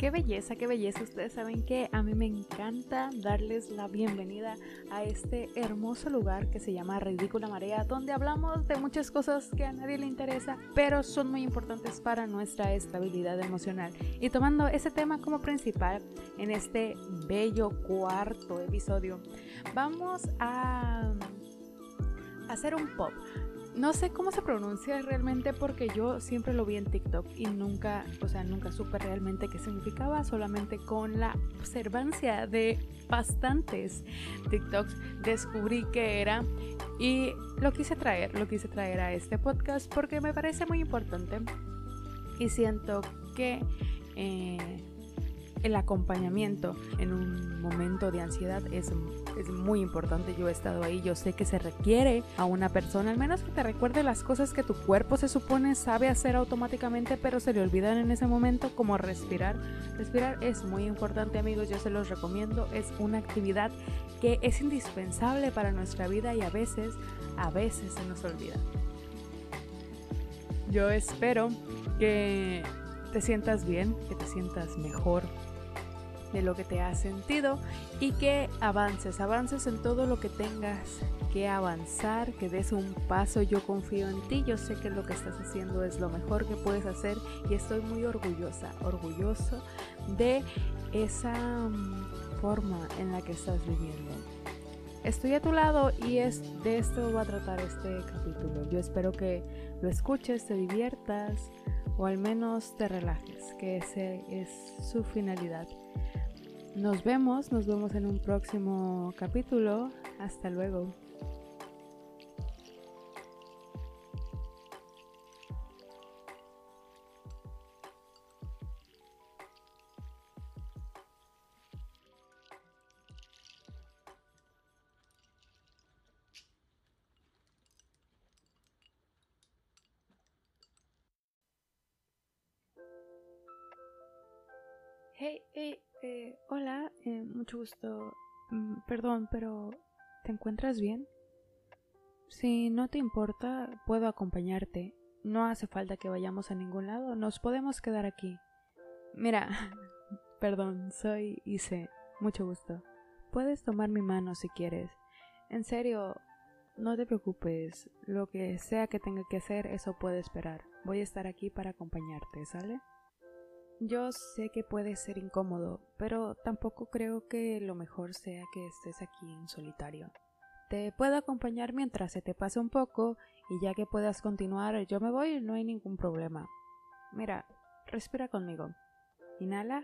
Qué belleza, qué belleza. Ustedes saben que a mí me encanta darles la bienvenida a este hermoso lugar que se llama Ridícula Marea, donde hablamos de muchas cosas que a nadie le interesa, pero son muy importantes para nuestra estabilidad emocional. Y tomando ese tema como principal en este bello cuarto episodio, vamos a hacer un pop. No sé cómo se pronuncia realmente porque yo siempre lo vi en TikTok y nunca, o sea, nunca supe realmente qué significaba, solamente con la observancia de bastantes TikToks descubrí que era y lo quise traer, lo quise traer a este podcast porque me parece muy importante y siento que eh, el acompañamiento en un momento de ansiedad es, es, muy importante. Yo he estado ahí, yo sé que se requiere a una persona, al menos que te recuerde las cosas que tu cuerpo se supone sabe hacer automáticamente, pero se le olvidan en ese momento, como respirar. Respirar es muy importante, amigos, yo se los recomiendo. Es una actividad que es indispensable para nuestra vida y a veces, a veces se nos olvida. Yo espero que te sientas bien, que te sientas mejor, de lo que te has sentido y que avances, avances en todo lo que tengas que avanzar, que des un paso. Yo confío en ti, yo sé que lo que estás haciendo es lo mejor que puedes hacer y estoy muy orgullosa, orgulloso de esa mm, forma en la que estás viviendo. Estoy a tu lado y es de esto va a tratar este capítulo. Yo espero que lo escuches, te diviertas o al menos te relajes, que ese es su finalidad. Nos vemos, nos vemos en un próximo capítulo. Hasta luego. Hey, hey, eh, hola, eh, mucho gusto. Mm, perdón, pero ¿te encuentras bien? Si no te importa, puedo acompañarte. No hace falta que vayamos a ningún lado, nos podemos quedar aquí. Mira, perdón, soy Ise, mucho gusto. Puedes tomar mi mano si quieres. En serio, no te preocupes, lo que sea que tenga que hacer, eso puede esperar. Voy a estar aquí para acompañarte, ¿sale? Yo sé que puede ser incómodo, pero tampoco creo que lo mejor sea que estés aquí en solitario. Te puedo acompañar mientras se te pase un poco y ya que puedas continuar yo me voy, no hay ningún problema. Mira, respira conmigo. Inhala.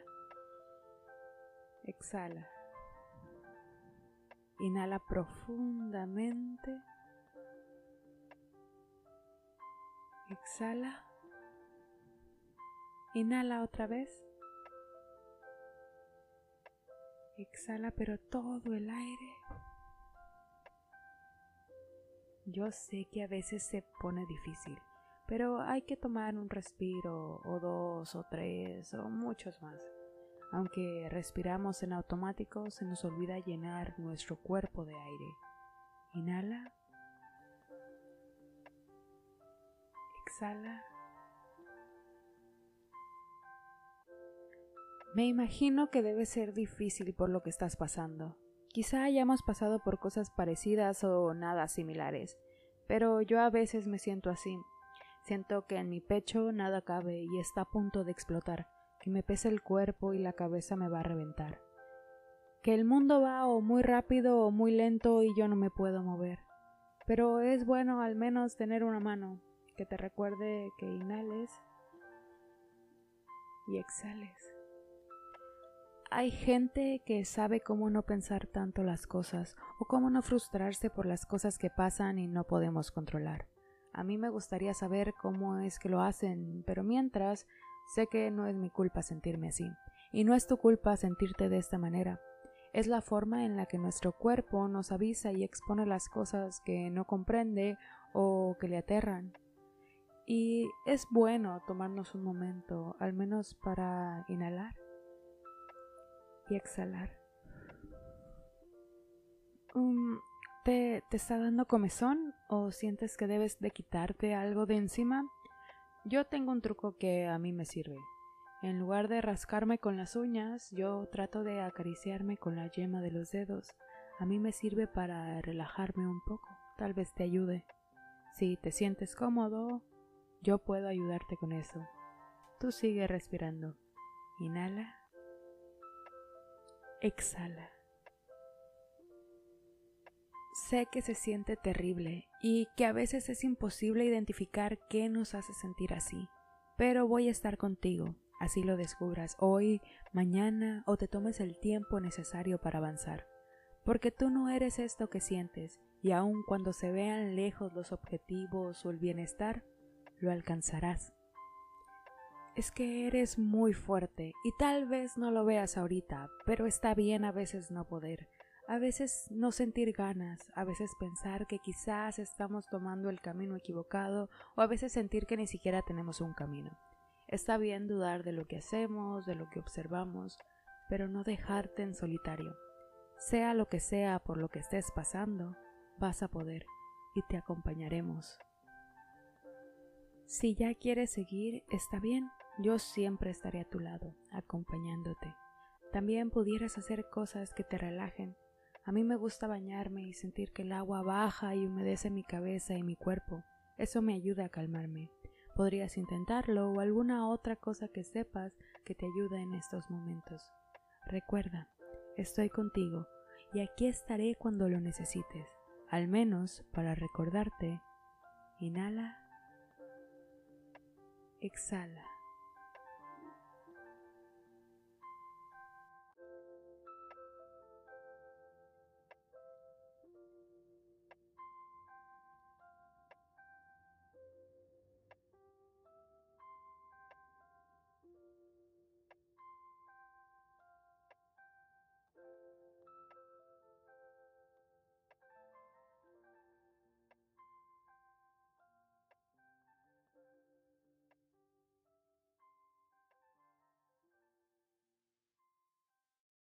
Exhala. Inhala profundamente. Exhala. Inhala otra vez. Exhala pero todo el aire. Yo sé que a veces se pone difícil, pero hay que tomar un respiro o dos o tres o muchos más. Aunque respiramos en automático, se nos olvida llenar nuestro cuerpo de aire. Inhala. Exhala. Me imagino que debe ser difícil por lo que estás pasando. Quizá hayamos pasado por cosas parecidas o nada similares, pero yo a veces me siento así. Siento que en mi pecho nada cabe y está a punto de explotar, que me pesa el cuerpo y la cabeza me va a reventar. Que el mundo va o muy rápido o muy lento y yo no me puedo mover. Pero es bueno al menos tener una mano que te recuerde que inhales y exhales. Hay gente que sabe cómo no pensar tanto las cosas o cómo no frustrarse por las cosas que pasan y no podemos controlar. A mí me gustaría saber cómo es que lo hacen, pero mientras sé que no es mi culpa sentirme así, y no es tu culpa sentirte de esta manera. Es la forma en la que nuestro cuerpo nos avisa y expone las cosas que no comprende o que le aterran. Y es bueno tomarnos un momento, al menos para inhalar y exhalar. Um, ¿te, ¿Te está dando comezón o sientes que debes de quitarte algo de encima? Yo tengo un truco que a mí me sirve. En lugar de rascarme con las uñas, yo trato de acariciarme con la yema de los dedos. A mí me sirve para relajarme un poco. Tal vez te ayude. Si te sientes cómodo, yo puedo ayudarte con eso. Tú sigue respirando. Inhala. Exhala. Sé que se siente terrible y que a veces es imposible identificar qué nos hace sentir así, pero voy a estar contigo, así lo descubras hoy, mañana o te tomes el tiempo necesario para avanzar, porque tú no eres esto que sientes y aun cuando se vean lejos los objetivos o el bienestar, lo alcanzarás. Es que eres muy fuerte y tal vez no lo veas ahorita, pero está bien a veces no poder a veces no sentir ganas, a veces pensar que quizás estamos tomando el camino equivocado o a veces sentir que ni siquiera tenemos un camino. Está bien dudar de lo que hacemos, de lo que observamos, pero no dejarte en solitario. Sea lo que sea por lo que estés pasando, vas a poder y te acompañaremos. Si ya quieres seguir, está bien, yo siempre estaré a tu lado, acompañándote. También pudieras hacer cosas que te relajen a mí me gusta bañarme y sentir que el agua baja y humedece mi cabeza y mi cuerpo. Eso me ayuda a calmarme. Podrías intentarlo o alguna otra cosa que sepas que te ayuda en estos momentos. Recuerda, estoy contigo y aquí estaré cuando lo necesites, al menos para recordarte. Inhala. Exhala.